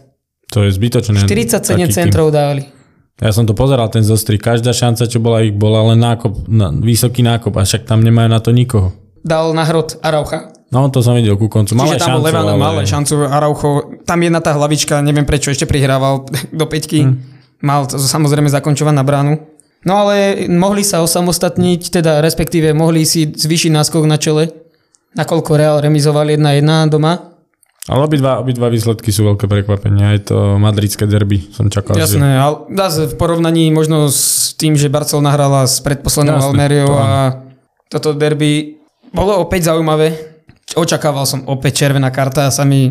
Speaker 2: To je zbytočné.
Speaker 1: 47 centrov dávali.
Speaker 2: Ja som to pozeral, ten zostri. Každá šanca, čo bola ich, bola len nákop, na, vysoký nákop. A však tam nemajú na to nikoho.
Speaker 1: Dal na hrot Araucha.
Speaker 2: No, to som videl ku koncu.
Speaker 1: Malé Čiže tam šancu, Levan, ale... malé šancu Araucho. Tam jedna tá hlavička, neviem prečo, ešte prihrával do peťky. Hmm. Mal samozrejme zakončovať na bránu. No ale mohli sa osamostatniť, teda respektíve mohli si zvýšiť náskok na čele nakoľko Real remizoval 1-1 doma.
Speaker 2: Ale obidva, obidva výsledky sú veľké prekvapenie. Aj to madridské derby som čakal.
Speaker 1: Jasné, že... ale v porovnaní možno s tým, že Barcelona hrala s predposlednou Almeriou a toto derby bolo opäť zaujímavé. Očakával som opäť červená karta a sa mi,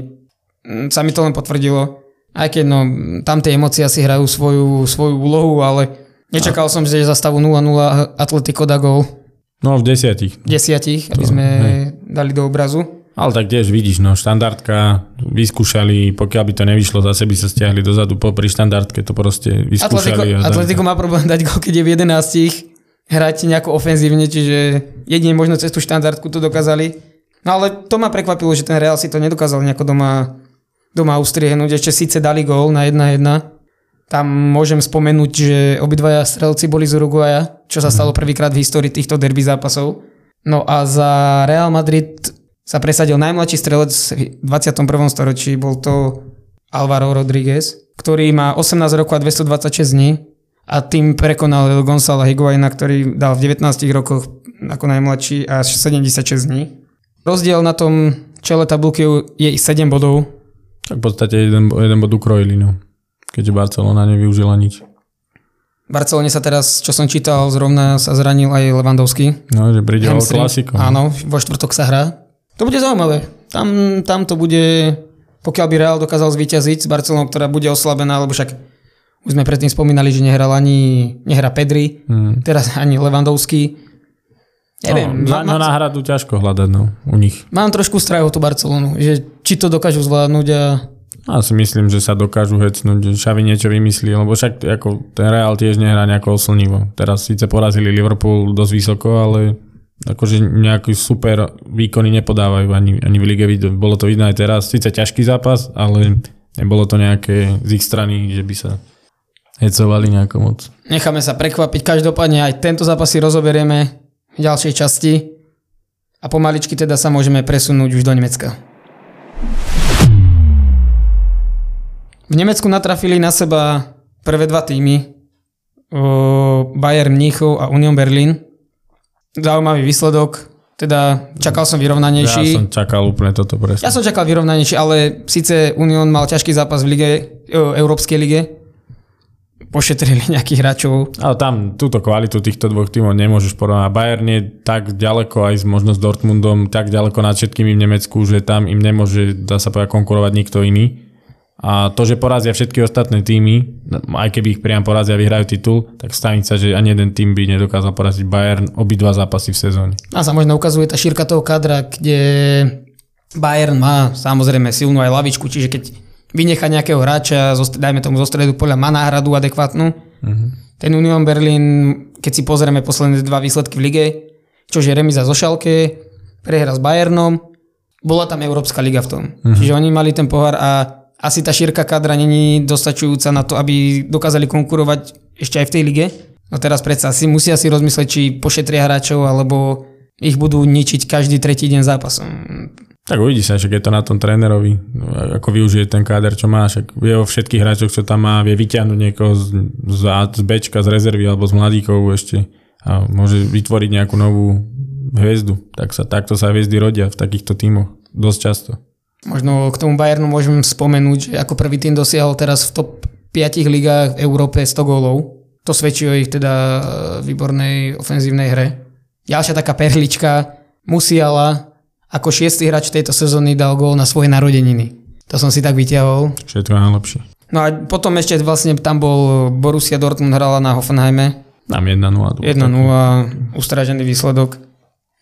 Speaker 1: sa mi to len potvrdilo. Aj keď no, tam tie emócie asi hrajú svoju, svoju úlohu, ale nečakal a... som, že za stavu 0-0 Atletico da gol.
Speaker 2: No v desiatich.
Speaker 1: Desiatich, aby sme hej. dali do obrazu.
Speaker 2: Ale tak tiež vidíš, no štandardka, vyskúšali, pokiaľ by to nevyšlo, zase by sa stiahli dozadu, po pri štandardke to proste vyskúšali.
Speaker 1: Atletico, Atletico má problém dať gol, keď je v 11 hrať nejako ofenzívne, čiže jedine možno cez tú štandardku to dokázali. No ale to ma prekvapilo, že ten Real si to nedokázal nejako doma, doma ustriehnúť. Ešte síce dali gól na 1-1, tam môžem spomenúť, že obidvaja strelci boli z Uruguaja, čo sa stalo prvýkrát v histórii týchto derby zápasov. No a za Real Madrid sa presadil najmladší strelec v 21. storočí, bol to Alvaro Rodríguez, ktorý má 18 rokov a 226 dní a tým prekonal Gonzalo Higuaina, ktorý dal v 19 rokoch ako najmladší až 76 dní. Rozdiel na tom čele tabulky je i 7 bodov.
Speaker 2: Tak v podstate jeden, jeden bod ukrojili, no keďže Barcelona nevyužila nič.
Speaker 1: V Barcelone sa teraz, čo som čítal, zrovna sa zranil aj Levandovský.
Speaker 2: No, že príde o klasiku.
Speaker 1: Áno, vo štvrtok sa hrá. To bude zaujímavé. Tam, tam to bude, pokiaľ by Real dokázal zvíťaziť s Barcelonou, ktorá bude oslabená, lebo však už sme predtým spomínali, že nehral ani nehra Pedri, hmm. teraz ani Levandovský.
Speaker 2: Neviem. No, na, na náhradu ťažko hľadať no, u nich.
Speaker 1: Mám trošku strach o tú Barcelonu, že či to dokážu zvládnuť a
Speaker 2: ja si myslím, že sa dokážu hecnúť, že Xavi niečo vymyslí, lebo však ako ten Real tiež nehrá nejako oslnivo. Teraz síce porazili Liverpool dosť vysoko, ale akože nejaký super výkony nepodávajú ani, ani v lige. Bolo to vidno aj teraz. Síce ťažký zápas, ale nebolo to nejaké z ich strany, že by sa hecovali nejako moc.
Speaker 1: Necháme sa prekvapiť. Každopádne aj tento zápas si rozoberieme v ďalšej časti a pomaličky teda sa môžeme presunúť už do Nemecka. V Nemecku natrafili na seba prvé dva týmy, Bayern Mníchov a Union Berlin. Zaujímavý výsledok, teda čakal som vyrovnanejší.
Speaker 2: Ja som čakal úplne toto presne.
Speaker 1: Ja som čakal vyrovnanejší, ale síce Union mal ťažký zápas v lige, Európskej lige, pošetrili nejakých hráčov.
Speaker 2: Ale tam túto kvalitu týchto dvoch tímov nemôžeš porovnať. Bayern je tak ďaleko aj možno s Dortmundom, tak ďaleko nad všetkými v Nemecku, že tam im nemôže, dá sa povedať, konkurovať nikto iný A to, že porazia všetky ostatné týmy, aj keby ich priam porazia a vyhrajú titul, tak stanica, že ani jeden tým by nedokázal poraziť Bayern obidva zápasy v sezóne.
Speaker 1: A sa možno ukazuje tá šírka toho kadra, kde Bayern má samozrejme silnú aj lavičku, čiže keď vynecha nejakého hráča, dajme tomu zo stredu poľa, má náhradu adekvátnu. Uh-huh. Ten Union Berlin, keď si pozrieme posledné dva výsledky v lige, čože remiza zo Šalke, prehra s Bayernom, bola tam Európska liga v tom. Uh-huh. Čiže oni mali ten pohár a asi tá šírka kadra není dostačujúca na to, aby dokázali konkurovať ešte aj v tej lige. No teraz predsa si musia si rozmyslieť, či pošetria hráčov, alebo ich budú ničiť každý tretí deň zápasom.
Speaker 2: Tak uvidí sa, že je to na tom trénerovi, ako využije ten káder, čo má, však vie o všetkých hráčoch, čo tam má, vie vyťahnuť niekoho z, z, z Bčka, z rezervy alebo z mladíkov ešte a môže vytvoriť nejakú novú hviezdu. Tak sa, takto sa hviezdy rodia v takýchto tímoch dosť často.
Speaker 1: Možno k tomu Bayernu môžem spomenúť, že ako prvý tým dosiahol teraz v top 5 ligách v Európe 100 gólov. To svedčí o ich teda e, výbornej ofenzívnej hre. Ďalšia taká perlička, Musiala ako šiestý hráč tejto sezóny dal gól na svoje narodeniny. To som si tak vyťahol.
Speaker 2: Všetko najlepšie.
Speaker 1: No a potom ešte vlastne tam bol Borussia Dortmund hrala na Hoffenheime.
Speaker 2: Tam 1-0.
Speaker 1: 1-0, ustrážený výsledok.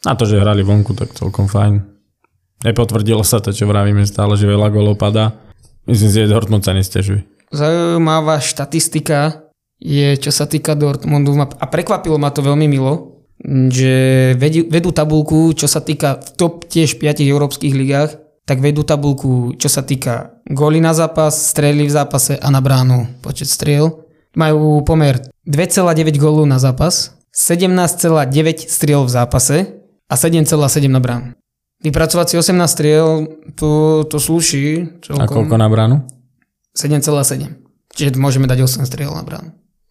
Speaker 2: Na to, že hrali vonku, tak celkom fajn. Nepotvrdilo sa to, čo vravíme stále, že veľa golov padá. Myslím si, že Dortmund sa nestiažuje.
Speaker 1: Zaujímavá štatistika je, čo sa týka Dortmundu. A prekvapilo ma to veľmi milo, že vedú tabulku, čo sa týka v top tiež 5 európskych ligách, tak vedú tabulku, čo sa týka góly na zápas, strely v zápase a na bránu počet striel. Majú pomer 2,9 gólu na zápas, 17,9 striel v zápase a 7,7 na bránu. Vypracovať si 18 striel, to, to slúši.
Speaker 2: Celkom. A koľko na bránu?
Speaker 1: 7,7. Čiže môžeme dať 8 striel na bránu.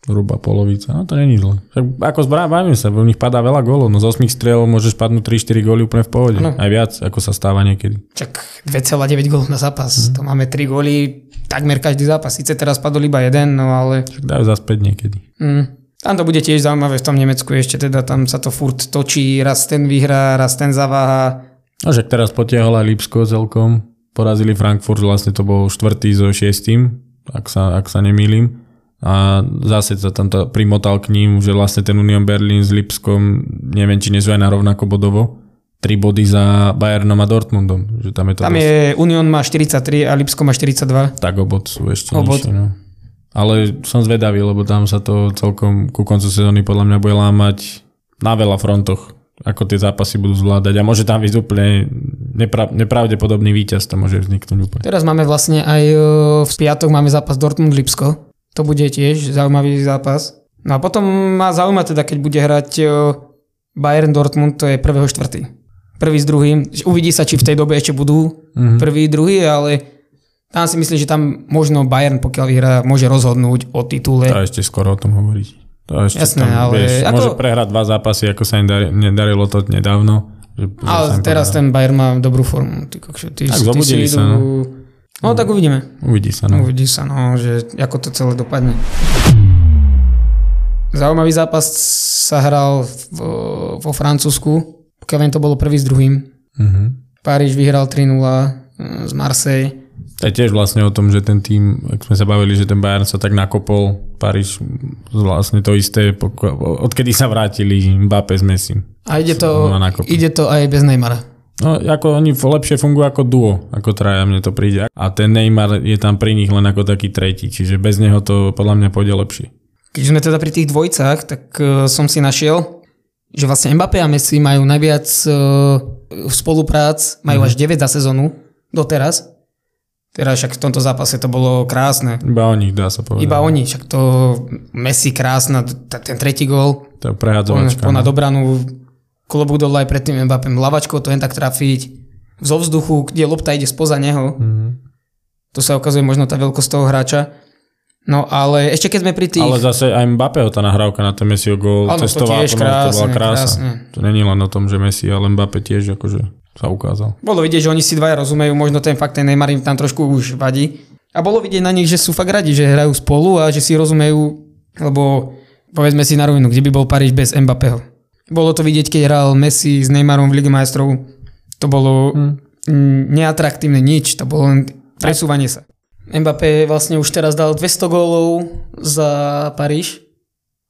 Speaker 2: Hruba polovica, no to není zle. Ako zbrávame sa, v nich padá veľa gólov, no z 8 striel môžeš padnúť 3-4 góly úplne v pohode. Ano. Aj viac, ako sa stáva niekedy.
Speaker 1: Čak 2,9 gólov na zápas, mm. to máme 3 góly takmer každý zápas. Sice teraz padol iba jeden, no ale...
Speaker 2: Však dajú zaspäť niekedy.
Speaker 1: Mm. Tam to bude tiež zaujímavé v tom Nemecku ešte, teda tam sa to furt točí, raz ten vyhrá, raz ten zaváha
Speaker 2: No však teraz potiahol aj Lipsko celkom. Porazili Frankfurt, vlastne to bol štvrtý so šiestým, ak sa, ak sa nemýlim. A zase sa tam to primotal k ním, že vlastne ten Union Berlin s Lipskom, neviem, či nie sú aj na rovnako bodovo. Tri body za Bayernom a Dortmundom. Že tam je, to
Speaker 1: tam dosť... je Union má 43 a Lipsko má 42.
Speaker 2: Tak obod sú ešte obod. nižšie. No. Ale som zvedavý, lebo tam sa to celkom ku koncu sezóny podľa mňa bude lámať na veľa frontoch ako tie zápasy budú zvládať a môže tam byť úplne nepra- nepravdepodobný víťaz, to môže vzniknúť úplne.
Speaker 1: Teraz máme vlastne aj e, v piatok máme zápas Dortmund-Lipsko, to bude tiež zaujímavý zápas. No a potom má zaujímať teda, keď bude hrať e, Bayern Dortmund, to je prvého štvrtý. Prvý s druhým. Uvidí sa, či v tej dobe ešte budú mm-hmm. prvý, druhý, ale tam si myslím, že tam možno Bayern, pokiaľ vyhrá, môže rozhodnúť o titule.
Speaker 2: To ešte skoro o tom hovoriť. To ešte
Speaker 1: Jasné, tam, ale...
Speaker 2: Vieš, ako... Môže prehrať dva zápasy, ako sa im dar, nedarilo to nedávno.
Speaker 1: Že, ale teraz ten Bayern má dobrú formu. Ty, ty,
Speaker 2: tak zobudili sa. No.
Speaker 1: No tak uvidíme.
Speaker 2: Uvidí sa, no.
Speaker 1: Uvidí sa, no, že ako to celé dopadne. Zaujímavý zápas sa hral vo, vo Francúzsku. Pokiaľ to bolo prvý s druhým. Uh-huh. Paríž vyhral 3-0 eh, z Marseille.
Speaker 2: To je tiež vlastne o tom, že ten tým, ak sme sa bavili, že ten Bayern sa tak nakopol, Paríž vlastne to isté, odkedy sa vrátili Mbappé s Messi.
Speaker 1: A ide to, ide to aj bez Neymara.
Speaker 2: No, ako oni lepšie fungujú ako duo, ako traja, mne to príde. A ten Neymar je tam pri nich len ako taký tretí, čiže bez neho to podľa mňa pôjde lepšie.
Speaker 1: Keď sme teda pri tých dvojcách, tak uh, som si našiel, že vlastne Mbappé a Messi majú najviac uh, spoluprác, majú mm. až 9 za sezónu doteraz Teraz však v tomto zápase to bolo krásne.
Speaker 2: Iba o nich dá sa povedať.
Speaker 1: Iba o nich, však to Messi krásna, ten tretí gól.
Speaker 2: To je prehádzovačka.
Speaker 1: na no. Klobúk dole aj pred tým Mbappem, lavačkou to jen tak trafiť. Zo vzduchu, kde lopta ide spoza neho. Mm-hmm. To sa ukazuje možno tá veľkosť toho hráča. No ale ešte keď sme pri tých...
Speaker 2: Ale zase aj Mbappého tá nahrávka na ten Messi gól
Speaker 1: testovala, to, tiež krásne, to bola krása. Krásne.
Speaker 2: To není len o tom, že Messi, ale Mbappé tiež akože sa ukázal.
Speaker 1: Bolo vidieť, že oni si dvaja rozumejú, možno ten fakt ten Neymar im tam trošku už vadí. A bolo vidieť na nich, že sú fakt radi, že hrajú spolu a že si rozumejú, lebo povedzme si na rovinu, kde by bol Paríž bez Mbappého. Bolo to vidieť, keď hral Messi s Neymarom v Lige majstrov. To bolo hmm. neatraktívne nič, to bolo len presúvanie sa. Mbappé vlastne už teraz dal 200 gólov za Paríž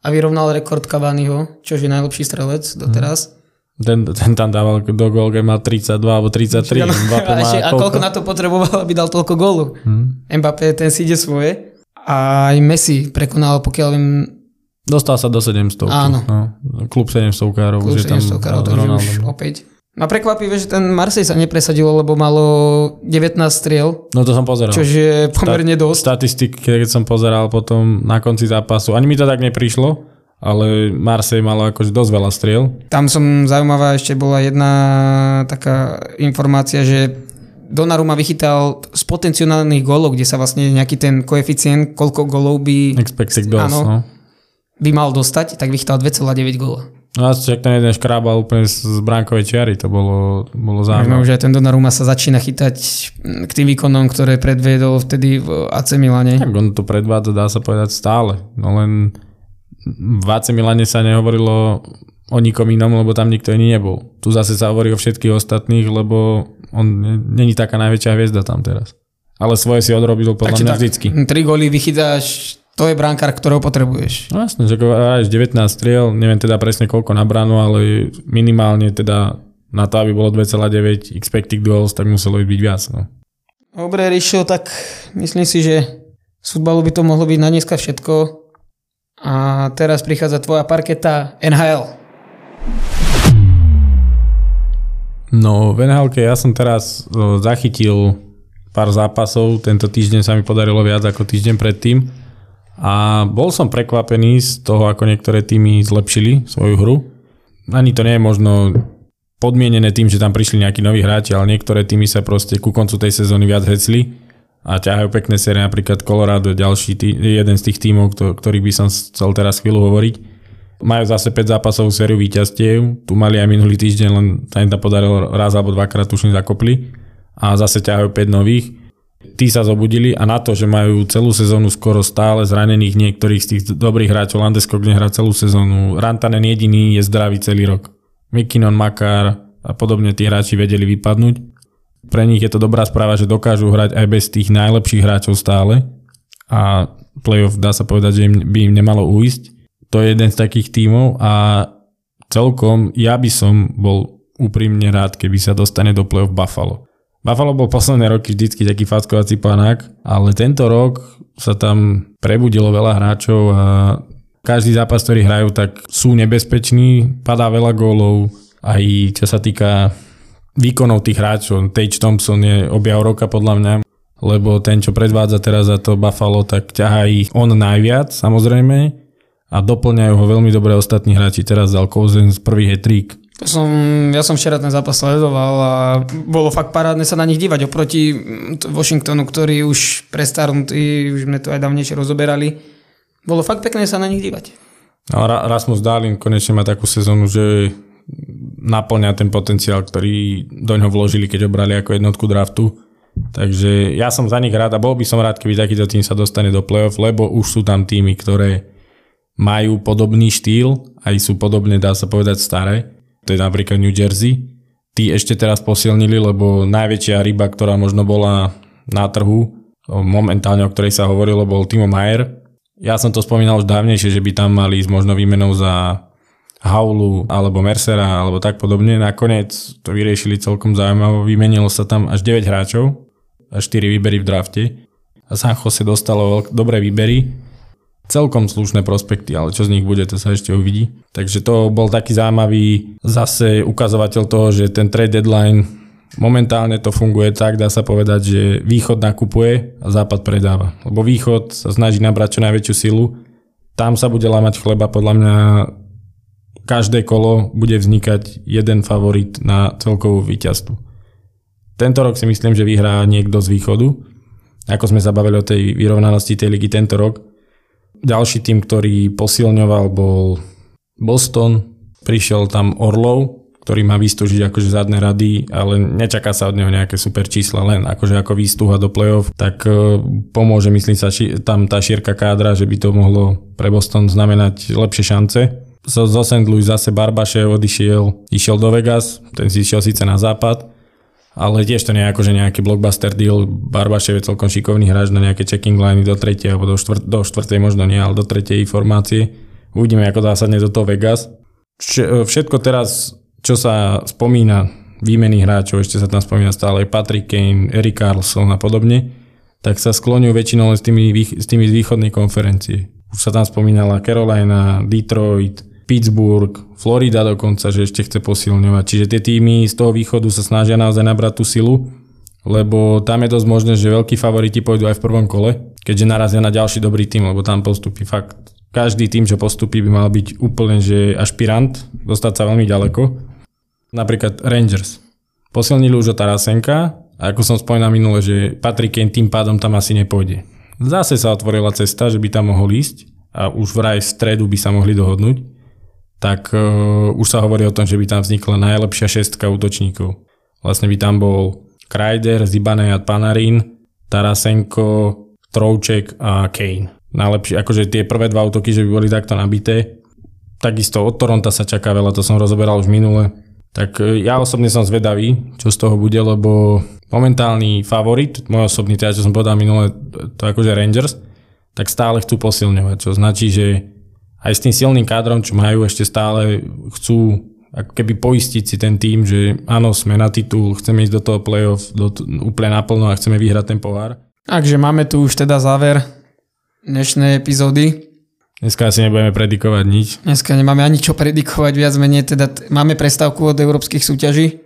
Speaker 1: a vyrovnal rekord Cavaniho, čo je najlepší strelec doteraz.
Speaker 2: Ten, ten tam dával do gól, keď mal 32 alebo 33.
Speaker 1: Ano,
Speaker 2: Mbappé
Speaker 1: a,
Speaker 2: má
Speaker 1: a
Speaker 2: koľko?
Speaker 1: koľko na to potreboval, aby dal toľko gólu?
Speaker 2: Hm.
Speaker 1: Mbappé, ten si ide svoje. A aj Messi prekonal, pokiaľ viem,
Speaker 2: Dostal sa do 700.
Speaker 1: Áno.
Speaker 2: No, klub 700 károv.
Speaker 1: klub
Speaker 2: už je tam
Speaker 1: 700 karov, takže už opäť. No prekvapivé, že ten Marseille sa nepresadilo, lebo malo 19 striel,
Speaker 2: No to som pozeral.
Speaker 1: čo je pomerne dosť.
Speaker 2: Statistiky, keď som pozeral potom na konci zápasu, ani mi to tak neprišlo, ale Marseille malo akože dosť veľa striel.
Speaker 1: Tam som zaujímavá, ešte bola jedna taká informácia, že Donnarumma vychytal z potenciálnych gólov, kde sa vlastne nejaký ten koeficient, koľko gólov by,
Speaker 2: Expected goals,
Speaker 1: Áno.
Speaker 2: no.
Speaker 1: By mal dostať, tak vychytal 2,9 góla.
Speaker 2: No a však ten jeden škrábal úplne z bránkovej čiary, to bolo, bolo
Speaker 1: Možno
Speaker 2: zaujímavé.
Speaker 1: už aj ten Donnarumma sa začína chytať k tým výkonom, ktoré predviedol vtedy v AC Milane.
Speaker 2: Tak on to predvádza, dá sa povedať, stále. No len v AC Milane sa nehovorilo o nikom inom, lebo tam nikto iný nebol. Tu zase sa hovorí o všetkých ostatných, lebo on ne- není taká najväčšia hviezda tam teraz. Ale svoje si odrobil podľa
Speaker 1: Takže
Speaker 2: mňa
Speaker 1: tak,
Speaker 2: vždycky.
Speaker 1: Tri góly vychytáš, to je brankár, ktorého potrebuješ.
Speaker 2: No jasne, že hraješ 19 striel, neviem teda presne koľko na bránu, ale minimálne teda na to, aby bolo 2,9 expected goals, tak muselo byť viac. No.
Speaker 1: Dobre, Rišo, tak myslím si, že z futbalu by to mohlo byť na dneska všetko. A teraz prichádza tvoja parketa NHL.
Speaker 2: No v nhl ja som teraz o, zachytil pár zápasov, tento týždeň sa mi podarilo viac ako týždeň predtým a bol som prekvapený z toho, ako niektoré týmy zlepšili svoju hru. Ani to nie je možno podmienené tým, že tam prišli nejakí noví hráči, ale niektoré týmy sa proste ku koncu tej sezóny viac hecli a ťahajú pekné série, napríklad Colorado, ďalší tý, jeden z tých tímov, kto- ktorých by som chcel teraz chvíľu hovoriť. Majú zase 5 zápasovú sériu víťazstiev, tu mali aj minulý týždeň, len sa im to podarilo raz alebo dvakrát tuším zakopli a zase ťahajú 5 nových. Tí sa zobudili a na to, že majú celú sezónu skoro stále zranených niektorých z tých dobrých hráčov, Landeskog nehrá celú sezónu, Rantanen jediný je zdravý celý rok. McKinnon, Makar a podobne tí hráči vedeli vypadnúť. Pre nich je to dobrá správa, že dokážu hrať aj bez tých najlepších hráčov stále a playoff dá sa povedať, že im, by im nemalo uísť. To je jeden z takých tímov a celkom ja by som bol úprimne rád, keby sa dostane do playoff Buffalo. Buffalo bol posledné roky vždycky taký fackovací panák, ale tento rok sa tam prebudilo veľa hráčov a každý zápas, ktorý hrajú, tak sú nebezpeční, padá veľa gólov, aj čo sa týka výkonov tých hráčov. Tage Thompson je objav roka podľa mňa, lebo ten, čo predvádza teraz za to Buffalo, tak ťahá ich on najviac, samozrejme, a doplňajú ho veľmi dobre ostatní hráči. Teraz dal Cousins prvý hetrík.
Speaker 1: Som, ja som včera ten zápas sledoval a bolo fakt parádne sa na nich dívať oproti mm, Washingtonu, ktorý už prestarnutý, už sme to aj dávnejšie rozoberali. Bolo fakt pekné sa na nich dívať.
Speaker 2: No, Ra- Rasmus Dahlin konečne má takú sezónu, že naplňa ten potenciál, ktorý do ňoho vložili, keď ho brali ako jednotku draftu. Takže ja som za nich rád a bol by som rád, keby takýto tým sa dostane do playoff, lebo už sú tam týmy, ktoré majú podobný štýl, aj sú podobne, dá sa povedať, staré. To je napríklad New Jersey. Tí ešte teraz posilnili, lebo najväčšia ryba, ktorá možno bola na trhu, momentálne o ktorej sa hovorilo, bol Timo Mayer. Ja som to spomínal už dávnejšie, že by tam mali ísť možno výmenou za Haulu alebo Mercera alebo tak podobne. Nakoniec to vyriešili celkom zaujímavo. Vymenilo sa tam až 9 hráčov a 4 výbery v drafte. A San Jose dostalo dobré výbery. Celkom slušné prospekty, ale čo z nich bude, to sa ešte uvidí. Takže to bol taký zaujímavý zase ukazovateľ toho, že ten trade deadline momentálne to funguje tak, dá sa povedať, že východ nakupuje a západ predáva. Lebo východ sa snaží nabrať čo najväčšiu silu. Tam sa bude lámať chleba, podľa mňa každé kolo bude vznikať jeden favorit na celkovú víťazstvu. Tento rok si myslím, že vyhrá niekto z východu. Ako sme sa bavili o tej vyrovnanosti tej ligy tento rok. Ďalší tým, ktorý posilňoval, bol Boston. Prišiel tam Orlov, ktorý má vystúžiť akože zadné rady, ale nečaká sa od neho nejaké super čísla, len akože ako výstuha do play-off, tak e, pomôže, myslím sa, ši- tam tá šírka kádra, že by to mohlo pre Boston znamenať lepšie šance. Zo, zo St. Louis zase Barbašev odišiel, išiel do Vegas, ten si išiel síce na západ, ale tiež to nie je akože nejaký blockbuster deal. Barbašev je celkom šikovný hráč na nejaké checking liny do tretej alebo do, štvrt, do štvrtej možno nie, ale do tretej formácie. Uvidíme, ako zásadne do toho Vegas. Všetko teraz, čo sa spomína, výmeny hráčov, ešte sa tam spomína stále Patrick Kane, Eric Carlson a podobne, tak sa skloňujú väčšinou s tými, s tými z východnej konferencie. Už sa tam spomínala Carolina, Detroit, Pittsburgh, Florida dokonca, že ešte chce posilňovať. Čiže tie týmy z toho východu sa snažia naozaj nabrať tú silu, lebo tam je dosť možné, že veľkí favoriti pôjdu aj v prvom kole, keďže narazia na ďalší dobrý tým, lebo tam postupí fakt každý tým, čo postupí, by mal byť úplne že ašpirant, dostať sa veľmi ďaleko. Napríklad Rangers. Posilnili už o Tarasenka a ako som spomínal minule, že Patrick Kane tým pádom tam asi nepôjde. Zase sa otvorila cesta, že by tam mohol ísť a už vraj v stredu by sa mohli dohodnúť tak uh, už sa hovorí o tom, že by tam vznikla najlepšia šestka útočníkov. Vlastne by tam bol Krajder, Zibane a Panarin, Tarasenko, Trouček a Kane. Najlepšie, akože tie prvé dva útoky, že by boli takto nabité. Takisto od Toronta sa čaká veľa, to som rozoberal už minule. Tak uh, ja osobne som zvedavý, čo z toho bude, lebo momentálny favorit, môj osobný, teda čo som povedal minule, to akože Rangers, tak stále chcú posilňovať, čo značí, že aj s tým silným kádrom, čo majú, ešte stále chcú ako keby poistiť si ten tým, že áno, sme na titul, chceme ísť do toho playoff do, úplne naplno a chceme vyhrať ten pohár.
Speaker 1: Takže máme tu už teda záver dnešnej epizódy.
Speaker 2: Dneska asi nebudeme predikovať nič.
Speaker 1: Dneska nemáme ani čo predikovať, viac menej teda t- máme prestávku od európskych súťaží.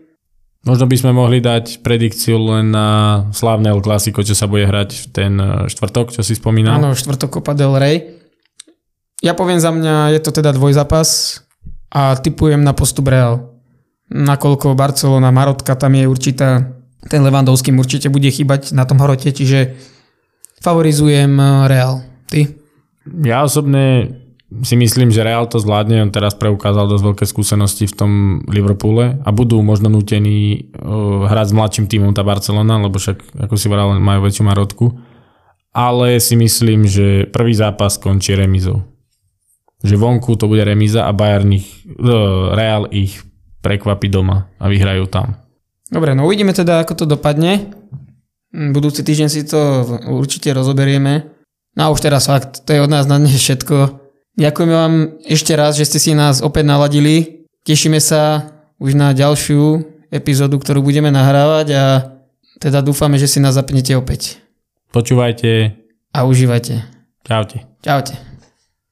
Speaker 2: Možno by sme mohli dať predikciu len na slávne El Clasico, čo sa bude hrať v ten eh, štvrtok, čo si spomínal.
Speaker 1: Áno, štvrtok Copa del Rey. Ja poviem za mňa, je to teda dvojzápas a typujem na postup Real. Nakoľko Barcelona, Marotka, tam je určitá, ten Levandovský určite bude chýbať na tom hrote, čiže favorizujem eh, Real. Ty?
Speaker 2: Ja osobne si myslím, že Real to zvládne, on teraz preukázal dosť veľké skúsenosti v tom Liverpoole a budú možno nutení uh, hrať s mladším tímom tá Barcelona, lebo však, ako si vral, majú väčšiu marotku. Ale si myslím, že prvý zápas končí remizou že vonku to bude remíza a Bayern ich, uh, Real ich prekvapí doma a vyhrajú tam.
Speaker 1: Dobre, no uvidíme teda, ako to dopadne. Hm, budúci týždeň si to určite rozoberieme. No a už teraz fakt, to je od nás na dnes všetko. Ďakujeme vám ešte raz, že ste si nás opäť naladili. Tešíme sa už na ďalšiu epizódu, ktorú budeme nahrávať a teda dúfame, že si nás zapnete opäť.
Speaker 2: Počúvajte.
Speaker 1: A užívajte.
Speaker 2: Čaute.
Speaker 1: Čaute.